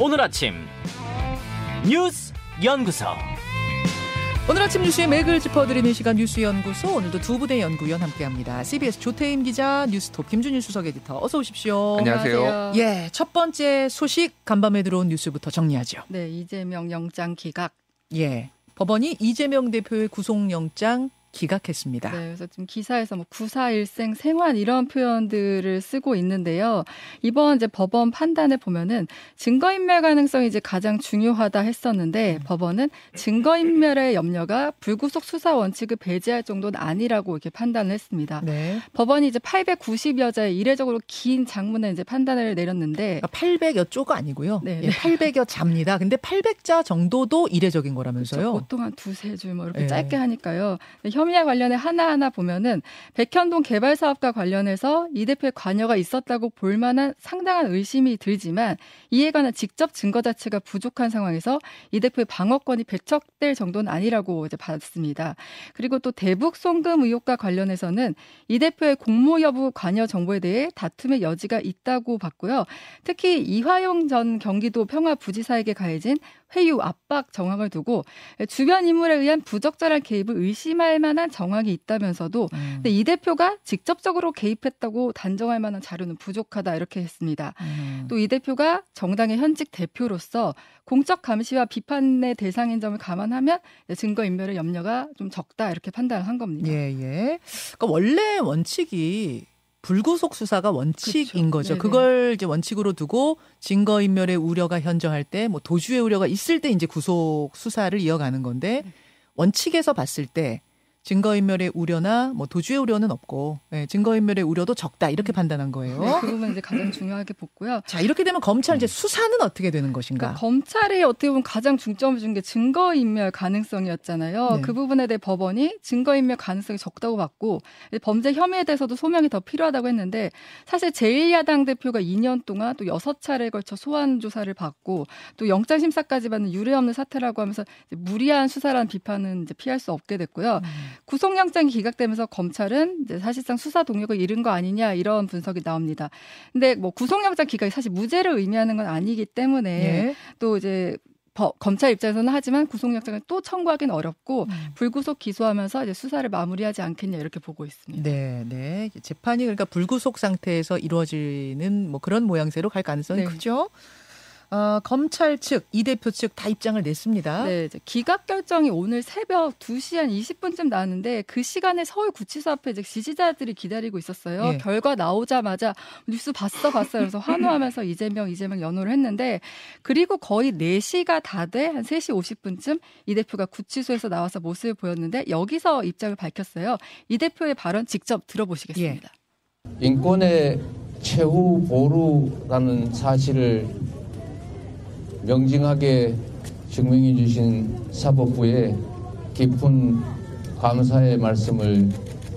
오늘 아침 뉴스 연구소. 오늘 아침 뉴스의 맥을 짚어드리는 시간 뉴스 연구소 오늘도 두 분의 연구위원 함께합니다. CBS 조태임 기자, 뉴스톱 김준일 수석 에디터 어서 오십시오. 안녕하세요. 예, 첫 번째 소식 간밤에 들어온 뉴스부터 정리하죠. 네, 이재명 영장 기각. 예, 법원이 이재명 대표의 구속영장 기각했습니다. 네, 그래서 지금 기사에서 뭐 구사일생 생환 이런 표현들을 쓰고 있는데요. 이번 이제 법원 판단을 보면은 증거인멸 가능성이 이제 가장 중요하다 했었는데 법원은 증거인멸의 염려가 불구속 수사 원칙을 배제할 정도는 아니라고 이렇게 판단을 했습니다. 네. 법원이 이제 890여 자의 이례적으로 긴 장문에 이제 판단을 내렸는데 그러니까 800여 조가 아니고요. 네, 예, 800여 자입니다. 근데 800자 정도도 이례적인 거라면서요. 보통 한 두세 줄 뭐 이렇게 예. 짧게 하니까요. 네, 혐의와 관련해 하나하나 보면은 백현동 개발 사업과 관련해서 이 대표의 관여가 있었다고 볼 만한 상당한 의심이 들지만 이에 관한 직접 증거 자체가 부족한 상황에서 이 대표의 방어권이 배척될 정도는 아니라고 이제 봤습니다. 그리고 또 대북 송금 의혹과 관련해서는 이 대표의 공모 여부 관여 정보에 대해 다툼의 여지가 있다고 봤고요. 특히 이화영 전 경기도 평화부지사에게 가해진 회유 압박 정황을 두고 주변 인물에 의한 부적절한 개입을 의심할 만한 정황이 있다면서도 음. 근데 이 대표가 직접적으로 개입했다고 단정할 만한 자료는 부족하다 이렇게 했습니다. 음. 또이 대표가 정당의 현직 대표로서 공적 감시와 비판의 대상인 점을 감안하면 증거 인멸의 염려가 좀 적다 이렇게 판단을 한 겁니다. 예, 예. 그러니까 원래 원칙이 불구속 수사가 원칙인 그쵸. 거죠. 네네. 그걸 이제 원칙으로 두고 증거 인멸의 우려가 현저할 때, 뭐 도주의 우려가 있을 때 이제 구속 수사를 이어가는 건데 원칙에서 봤을 때 증거인멸의 우려나 뭐 도주의 우려는 없고 예, 증거인멸의 우려도 적다 이렇게 판단한 거예요. 네, 그 부분 이제 가장 중요하게 보고요. 자 이렇게 되면 검찰 이제 수사는 어떻게 되는 것인가? 그러니까 검찰이 어떻게 보면 가장 중점을 준 게 증거인멸 가능성이었잖아요. 네. 그 부분에 대해 법원이 증거인멸 가능성이 적다고 봤고 범죄 혐의에 대해서도 소명이 더 필요하다고 했는데 사실 제1야당 대표가 2년 동안 또 6차례에 걸쳐 소환 조사를 받고 또 영장 심사까지 받는 유례 없는 사태라고 하면서 이제 무리한 수사라는 비판은 이제 피할 수 없게 됐고요. 구속영장이 기각되면서 검찰은 이제 사실상 수사 동력을 잃은 거 아니냐 이런 분석이 나옵니다. 근데 뭐 구속영장 기각이 사실 무죄를 의미하는 건 아니기 때문에 예. 또 이제 버- 검찰 입장에서는 하지만 구속영장을 또 청구하기는 어렵고 음. 불구속 기소하면서 이제 수사를 마무리하지 않겠냐 이렇게 보고 있습니다. 네, 네. 재판이 그러니까 불구속 상태에서 이루어지는 뭐 그런 모양새로 갈 가능성이 네. 크죠. 어, 검찰 측, 이 대표 측 다 입장을 냈습니다. 네, 기각 결정이 오늘 새벽 2시 한 20분쯤 나왔는데 그 시간에 서울 구치소 앞에 이제 지지자들이 기다리고 있었어요. 예. 결과 나오자마자 뉴스 봤어 봤어 그래서 환호하면서 이재명 이재명 연호를 했는데 그리고 거의 4시가 다 돼 한 3시 50분쯤 이 대표가 구치소에서 나와서 모습을 보였는데 여기서 입장을 밝혔어요. 이 대표의 발언 직접 들어보시겠습니다. 인권의 최후 보루라는 사실을 명징하게 증명해 주신 사법부에 깊은 감사의 말씀을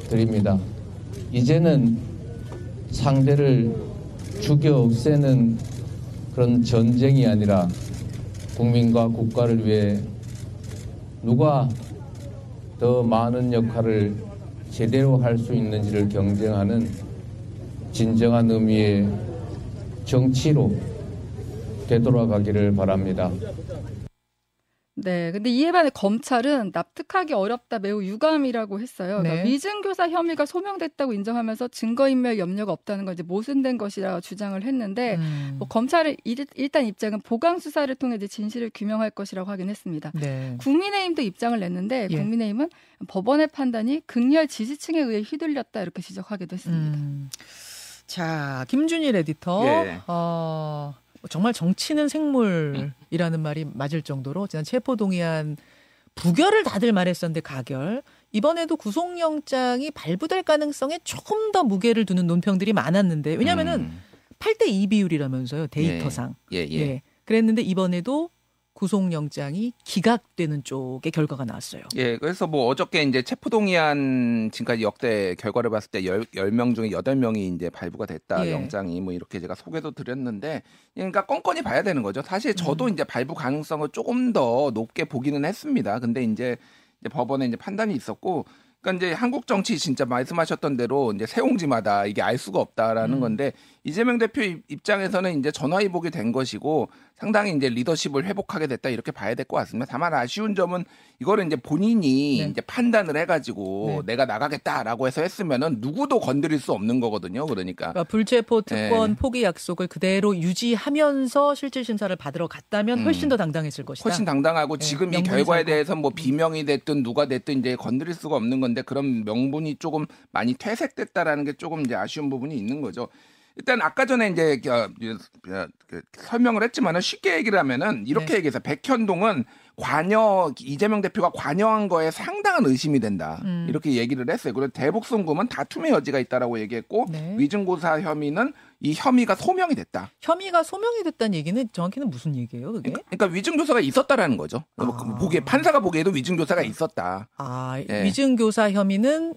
드립니다. 이제는 상대를 죽여 없애는 그런 전쟁이 아니라 국민과 국가를 위해 누가 더 많은 역할을 제대로 할 수 있는지를 경쟁하는 진정한 의미의 정치로 되돌아가기를 바랍니다. 네, 근데 이에 반해 검찰은 납득하기 어렵다, 매우 유감이라고 했어요. 그러니까 네. 위증교사 혐의가 소명됐다고 인정하면서 증거인멸 염려가 없다는 건 이제 모순된 것이라 주장을 했는데 음. 뭐 검찰의 일- 일단 입장은 보강 수사를 통해 이제 진실을 규명할 것이라고 하긴 했습니다. 네. 국민의힘도 입장을 냈는데 예. 국민의힘은 법원의 판단이 극렬 지지층에 의해 휘둘렸다 이렇게 지적하기도 했습니다. 음. 자, 김준일 에디터. 예. 어, 정말 정치는 생물이라는 말이 맞을 정도로 지난 체포동의안 부결을 다들 말했었는데 가결. 이번에도 구속영장이 발부될 가능성에 조금 더 무게를 두는 논평들이 많았는데 왜냐면은 음. 8대 2 비율이라면서요 데이터상. 예, 예. 예. 그랬는데 이번에도 구속영장이 기각되는 쪽의 결과가 나왔어요. 예, 그래서 뭐 어저께 이제 체포동의안 지금까지 역대 결과를 봤을 때 열, 10명 중에 8명이 이제 발부가 됐다. 예. 영장이 뭐 이렇게 제가 소개도 드렸는데 그러니까 껌껌이 봐야 되는 거죠. 사실 저도 음. 이제 발부 가능성을 조금 더 높게 보기는 했습니다. 근데 이제, 이제 법원에 이제 판단이 있었고 그러니까 이제 한국 정치 진짜 말씀하셨던 대로 이제 세옹지마다 이게 알 수가 없다라는 음. 건데 이재명 대표 입- 입장에서는 이제 전화위복이 된 것이고 상당히 이제 리더십을 회복하게 됐다 이렇게 봐야 될 것 같습니다. 다만 아쉬운 점은 이거를 이제 본인이 네. 이제 판단을 해가지고 네. 내가 나가겠다라고 해서 했으면은 누구도 건드릴 수 없는 거거든요. 그러니까 그러니까 불체포 특권 네. 포기 약속을 그대로 유지하면서 실질 심사를 받으러 갔다면 훨씬 음. 더 당당했을 것이다. 훨씬 당당하고 네, 지금 이 결과에. 대해서 뭐 비명이 됐든 누가 됐든 이제 건드릴 수가 없는 건데 그런 명분이 조금 많이 퇴색됐다라는 게 조금 이제 아쉬운 부분이 있는 거죠. 일단 아까 전에 이제 어, 어, 그 설명을 했지만은 쉽게 얘기를 하면은 이렇게 네. 얘기해서 백현동은 관여 이재명 대표가 관여한 거에 상당한 의심이 된다 음. 이렇게 얘기를 했어요. 그리고 대북송금은 다툼의 여지가 있다라고 얘기했고 네. 위증고사 혐의는 이 혐의가 소명이 됐다. 혐의가 소명이 됐다는 얘기는 정확히는 무슨 얘기예요, 그게? 그러니까 위증교사가 있었다라는 거죠. 아. 보기에 판사가 보기에도 위증교사가 있었다. 아, 예. 위증교사 혐의는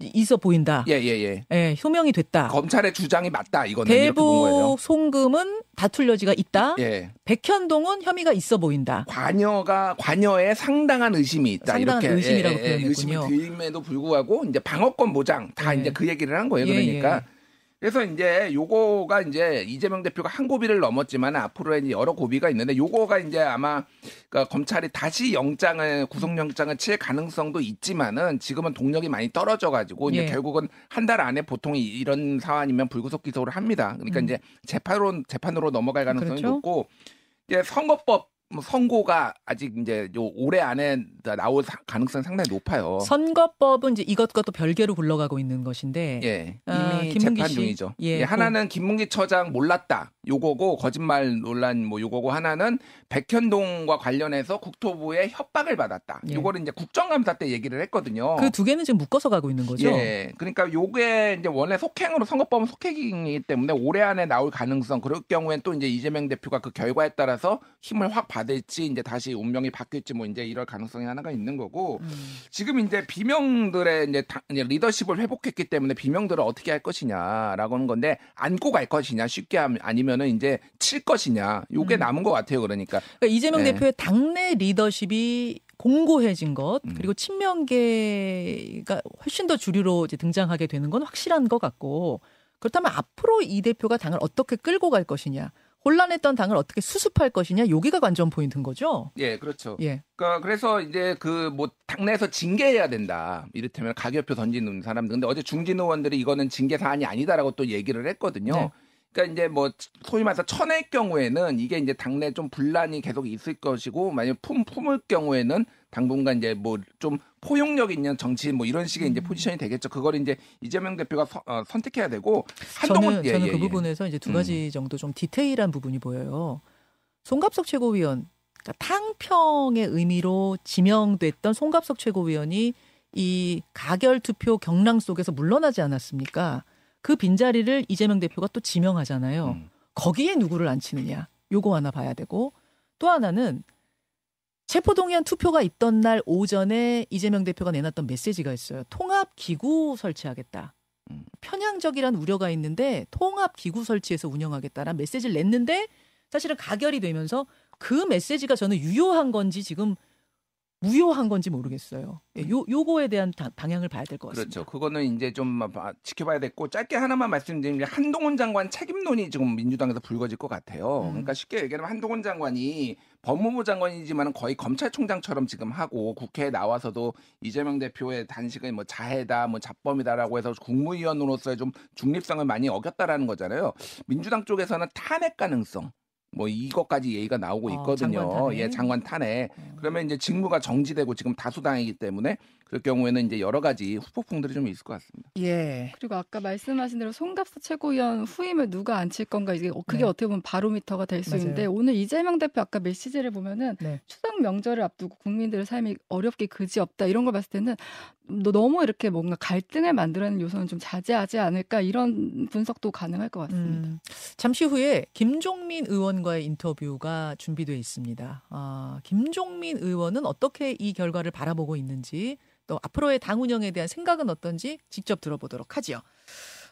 있어 보인다. 예, 예, 예. 예, 소명이 됐다. 검찰의 주장이 맞다. 이거는. 대북 송금은 다툴 여지가 있다. 예. 백현동은 혐의가 있어 보인다. 관여가 관여에 상당한 의심이 있다. 상당한 이렇게 의심이라고 예, 예, 예, 표현했군요. 의심이 됨에도 불구하고 이제 방어권 보장 다 예. 이제 그 얘기를 한 거예요. 예, 그러니까 예. 그래서 이제 요거가 이제 이재명 대표가 한 고비를 넘었지만 앞으로 이제 여러 고비가 있는데 요거가 이제 아마 그러니까 검찰이 다시 영장을 구속영장을 칠 가능성도 있지만은 지금은 동력이 많이 떨어져 가지고 이제 예. 결국은 한 달 안에 보통 이- 이런 사안이면 불구속 기소를 합니다. 그러니까 음. 이제 재판으로 재판으로 넘어갈 가능성이 그렇죠. 높고 이제 선거법 뭐 선고가 아직 이제 요 올해 안에 나올 사- 가능성이 상당히 높아요. 선거법은 이제 이것과 또 별개로 굴러가고 있는 것인데 예, 아, 이미 재판 씨. 중이죠. 예, 예, 하나는 김문기 처장 몰랐다. 요거고 거짓말 논란 뭐 요거고 하나는 백현동과 관련해서 국토부에 협박을 받았다. 예. 요거를 이제 국정감사 때 얘기를 했거든요. 그 두 개는 지금 묶어서 가고 있는 거죠. 예. 그러니까 요게 이제 원래 속행으로 선거법은 속행이기 때문에 올해 안에 나올 가능성 그럴 경우엔 또 이제 이재명 대표가 그 결과에 따라서 힘을 확 받 을지 이제 다시 운명이 바뀔지 뭐 이제 이럴 가능성이 하나가 있는 거고 음. 지금 이제 비명들의 이제, 다- 이제 리더십을 회복했기 때문에 비명들을 어떻게 할 것이냐라고 하는 건데 안고 갈 것이냐 쉽게 함- 아니면은 이제 칠 것이냐 요게 음. 남은 것 같아요. 그러니까 그러니까 이재명 네. 대표의 당내 리더십이 공고해진 것 음. 그리고 친명계가 훨씬 더 주류로 이제 등장하게 되는 건 확실한 것 같고 그렇다면 앞으로 이 대표가 당을 어떻게 끌고 갈 것이냐 혼란했던 당을 어떻게 수습할 것이냐 여기가 관전 포인트인 거죠. 예 그렇죠. 예. 그러니까 그래서 이제 그 뭐 당내에서 징계해야 된다. 이를테면 가결표 던지는 사람들. 근데 어제 중진 의원들이 이거는 징계 사안이 아니다라고 또 얘기를 했거든요. 네. 그러니까 이제 뭐 소위 말해서 천의 경우에는 이게 이제 당내 좀 분란이 계속 있을 것이고 만약 품 품을 경우에는 당분간 이제 뭐 좀 포용력 있는 정치 뭐 이런 식의 이제 포지션이 되겠죠. 그걸 이제 이재명 대표가 서- 어, 선택해야 되고 한동훈 저는 예, 저는 예, 그 예. 부분에서 이제 두 음. 가지 정도 좀 디테일한 부분이 보여요. 송갑석 최고위원, 그러니까 탕평의 의미로 지명됐던 송갑석 최고위원이 이 가결 투표 경랑 속에서 물러나지 않았습니까? 그 빈자리를 이재명 대표가 또 지명하잖아요. 음. 거기에 누구를 앉히느냐. 요거 하나 봐야 되고 또 하나는 체포동의안 투표가 있던 날 오전에 이재명 대표가 내놨던 메시지가 있어요. 통합 기구 설치하겠다. 음. 편향적이란 우려가 있는데 통합 기구 설치해서 운영하겠다라는 메시지를 냈는데 사실은 가결이 되면서 그 메시지가 저는 유효한 건지 지금 무효한 건지 모르겠어요. 예, 요 요거에 대한 다- 방향을 봐야 될 것 같습니다. 그렇죠. 그거는 이제 좀 봐- 지켜봐야 됐고 짧게 하나만 말씀드리면 한동훈 장관 책임론이 지금 민주당에서 불거질 것 같아요. 음. 그러니까 쉽게 얘기하면 한동훈 장관이 법무부 장관이지만 거의 검찰총장처럼 지금 하고 국회에 나와서도 이재명 대표의 단식을 뭐 자해다, 뭐 잡범이다라고 해서 국무위원으로서의 좀 중립성을 많이 어겼다라는 거잖아요. 민주당 쪽에서는 탄핵 가능성. 뭐 이것까지 얘기가 나오고 어, 있거든요. 장관 탄핵. 예, 장관 탄핵. 어. 그러면 이제 직무가 정지되고 지금 다수당이기 때문에 경우에는 이제 여러 가지 후폭풍들이 좀 있을 것 같습니다. 예. 그리고 아까 말씀하신 대로 송갑수 최고위원 후임을 누가 앉힐 건가 이게 어, 그게 네. 어떻게 보면 바로미터가 될 수. 있는데 오늘 이재명 대표 아까 메시지를 보면은 네. 추석 명절을 앞두고 국민들의 삶이 어렵게 그지 없다 이런 걸 봤을 때는 너- 너무 이렇게 뭔가 갈등을 만들어내는 요소는 좀 자제하지 않을까 이런 분석도 가능할 것 같습니다. 음, 잠시 후에 김종민 의원과의 인터뷰가 준비되어 있습니다. 아, 김종민 의원은 어떻게 이 결과를 바라보고 있는지 또 앞으로의 당 운영에 대한 생각은 어떤지 직접 들어보도록 하지요.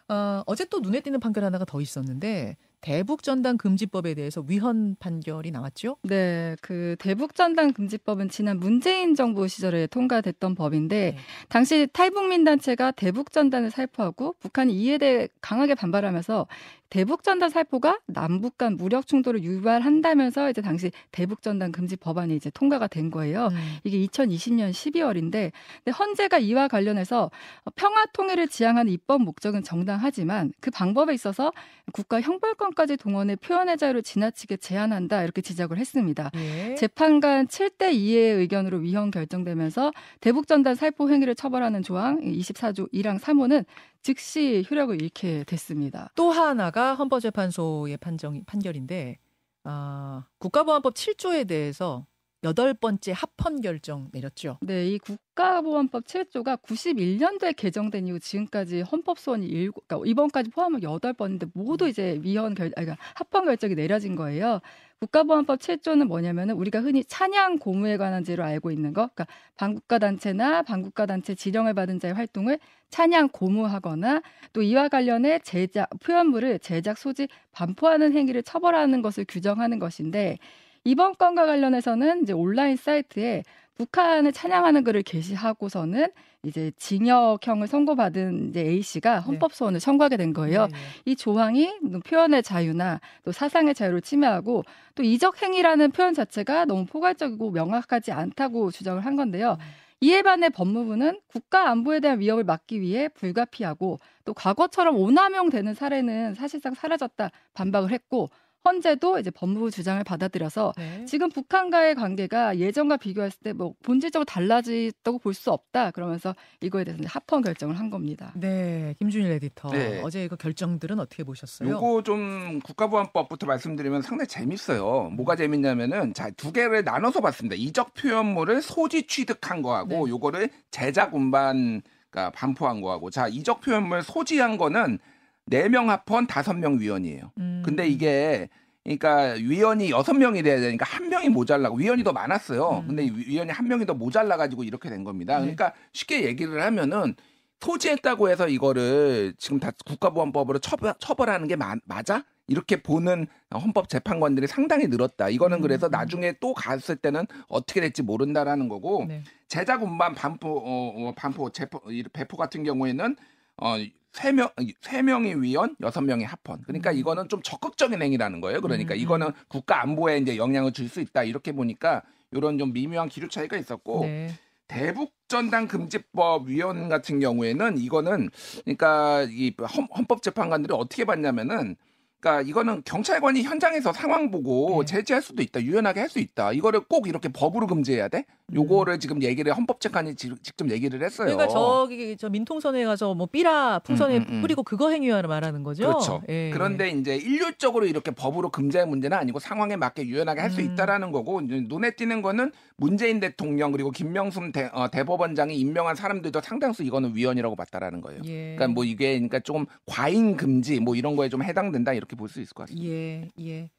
어, 어제 또 눈에 띄는 판결 하나가 더 있었는데 대북 전단 금지법에 대해서 위헌 판결이 나왔죠? 네, 그 대북 전단 금지법은 지난 문재인 정부 시절에 통과됐던 법인데 네. 당시 탈북민 단체가 대북 전단을 살포하고 북한이 이에 대해 강하게 반발하면서 대북 전단 살포가 남북 간 무력 충돌을 유발한다면서 이제 당시 대북 전단 금지 법안이 이제 통과가 된 거예요. 음. 이게 2020년 12월인데 근데 헌재가 이와 관련해서 평화 통일을 지향하는 입법 목적은 정당하지만 그 방법에 있어서 국가 형벌권까지 동원해 표현의 자유를 지나치게 제한한다 이렇게 지적을 했습니다. 예. 재판관 7대 2의 의견으로 위헌 결정되면서 대북 전단 살포 행위를 처벌하는 조항 24조 1항 3호는 즉시 효력을 잃게 됐습니다. 또 하나가 헌법재판소의 판정 판결인데 아, 국가보안법 7조에 대해서 여덟 번째 합헌 결정 내렸죠. 네, 이 국가보안법 7조가 91년도에 개정된 이후 지금까지 헌법 소원이 일곱, 그러니까 이번까지 포함하면 8번인데 모두 이제 위헌 결, 그러니까 합헌 결정이 내려진 거예요. 국가보안법 7조는 뭐냐면은 우리가 흔히 찬양 고무에 관한 죄로 알고 있는 거, 그러니까 반국가 단체나 반국가 단체 지령을 받은 자의 활동을 찬양 고무하거나 또 이와 관련해 제작 표현물을 제작 소지 반포하는 행위를 처벌하는 것을 규정하는 것인데 이번 건과 관련해서는 이제 온라인 사이트에 북한을 찬양하는 글을 게시하고서는 이제 징역형을 선고받은 이제 A 씨가 헌법 소원을 청구하게 된 거예요. 네, 네. 이 조항이 표현의 자유나 또 사상의 자유를 침해하고 또 이적 행위라는 표현 자체가 너무 포괄적이고 명확하지 않다고 주장을 한 건데요. 이에 반해 법무부는 국가 안보에 대한 위협을 막기 위해 불가피하고 또 과거처럼 오남용되는 사례는 사실상 사라졌다 반박을 했고 헌재도 이제 법무부 주장을 받아들여서 네. 지금 북한과의 관계가 예전과 비교했을 때 뭐 본질적으로 달라졌다고 볼 수 없다 그러면서 이거에 대해서 합헌 결정을 한 겁니다. 네, 김준일 에디터. 네. 어제 그 결정들은 어떻게 보셨어요? 요거 좀 국가보안법부터 말씀드리면 상당히 재밌어요. 뭐가 재밌냐면은 자 두 개를 나눠서 봤습니다. 이적 표현물을 소지 취득한 거하고 네. 요거를 제작 운반 그러니까 반포한 거하고 자 이적 표현물 소지한 거는 네 명 합헌 다섯 명 위원이에요. 음. 근데 이게 그러니까 위원이 여섯 명이 돼야 되니까 한 명이 모자라고 위원이 더 많았어요. 음. 근데 위- 위원이 한 명이 더 모자라 가지고 이렇게 된 겁니다. 네. 그러니까 쉽게 얘기를 하면은 소지했다고 해서 이거를 지금 다 국가보안법으로 처벌, 처벌하는 게 마- 맞아? 이렇게 보는 헌법 재판관들이 상당히 늘었다. 이거는 음, 그래서 음. 나중에 또 갔을 때는 어떻게 될지 모른다라는 거고 네. 제작 운반 반포 어, 어, 반포 이 배포 같은 경우에는 어 세명세 명이 위원 여섯 명이 합헌. 그러니까 음. 이거는 좀 적극적인 행위라는 거예요. 그러니까 음, 이거는 음. 국가 안보에 이제 영향을 줄 수 있다. 이렇게 보니까 이런 좀 미묘한 기류 차이가 있었고 네. 대북 전단 금지법 위원 같은 경우에는 이거는 그러니까 이 헌- 헌법 재판관들이 어떻게 봤냐면은 그러니까 이거는 경찰관이 현장에서 상황 보고 네. 제지할 수도 있다, 유연하게 할 수 있다. 이거를 꼭 이렇게 법으로 금지해야 돼? 요거를 지금 얘기를 헌법재판이 지- 직접 얘기를 했어요. 음. 그러니까 저기 저 민통선에 가서 뭐 삐라 풍선에 음, 음, 음. 뿌리고 그거 행위하는 말하는 거죠. 그렇죠. 예. 그런데 이제 일률적으로 이렇게 법으로 금지할 문제는 아니고 상황에 맞게 유연하게 할수 음. 있다라는 거고 눈에 띄는 거는 문재인 대통령 그리고 김명순 대, 어, 대법원장이 임명한 사람들도 상당수 이거는 위헌이라고 봤다라는 거예요. 예. 그러니까 뭐 이게 그러니까 좀 과잉 금지 뭐 이런 거에 좀 해당된다 이렇게 볼 수 있을 것 같습니다. 예, 예.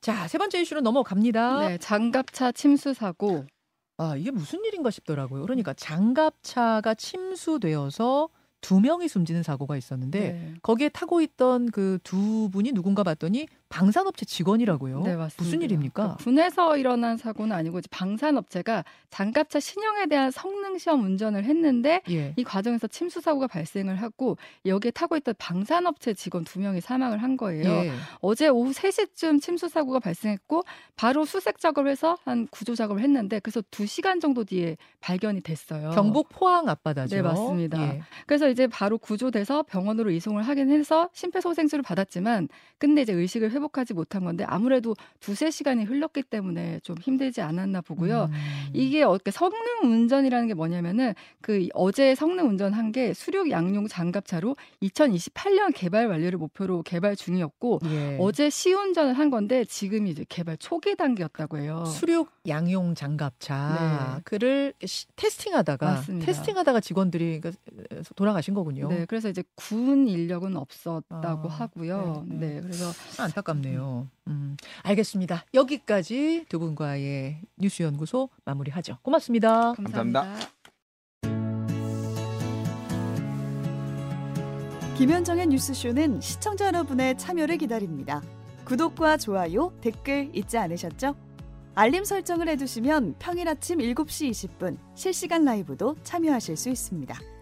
자, 세 번째 이슈로 넘어갑니다. 네, 장갑차 침수 사고. 아, 이게 무슨 일인가 싶더라고요. 그러니까 장갑차가 침수되어서 두 명이 숨지는 사고가 있었는데 네. 거기에 타고 있던 그 두 분이 누군가 봤더니 방산업체 직원이라고요. 네, 맞습니다. 무슨 일입니까? 그 군에서 일어난 사고는 아니고 이제 방산업체가 장갑차 신형에 대한 성능 시험 운전을 했는데 예. 이 과정에서 침수 사고가 발생을 하고 여기에 타고 있던 방산업체 직원 두 명이 사망을 한 거예요. 예. 어제 오후 3시쯤 침수 사고가 발생했고 바로 수색 작업을 해서 한 구조 작업을 했는데 그래서 2시간 정도 뒤에 발견이 됐어요. 경북 포항 앞바다죠. 네, 맞습니다. 예. 그래서 이제 바로 구조돼서 병원으로 이송을 하긴 해서 심폐소생술을 받았지만 근데 이제 의식을 회복하지 못한 건데 아무래도 두세 시간이 흘렀기 때문에 좀 힘들지 않았나 보고요. 음. 이게 어떻게 성능 운전이라는 게 뭐냐면은 그 어제 성능 운전한 게 수륙 양용 장갑차로 2028년 개발 완료를 목표로 개발 중이었고 예. 어제 시운전을 한 건데 지금이 이제 개발 초기 단계였다고 해요. 수륙 양용 장갑차 네. 그를 시- 테스팅하다가 맞습니다. 테스팅하다가 직원들이 그러니까 돌아가신 거군요. 네, 그래서 이제 군 인력은 없었다고 아, 하고요. 네, 네, 네. 그래서 안타깝네요. 음, 알겠습니다. 여기까지 두 분과의 뉴스 연구소 마무리하죠. 고맙습니다. 감사합니다. 감사합니다. 김현정의 뉴스쇼는 시청자 여러분의 참여를 기다립니다. 구독과 좋아요, 댓글 잊지 않으셨죠? 알림 설정을 해두시면 평일 아침 7시 20분 실시간 라이브도 참여하실 수 있습니다.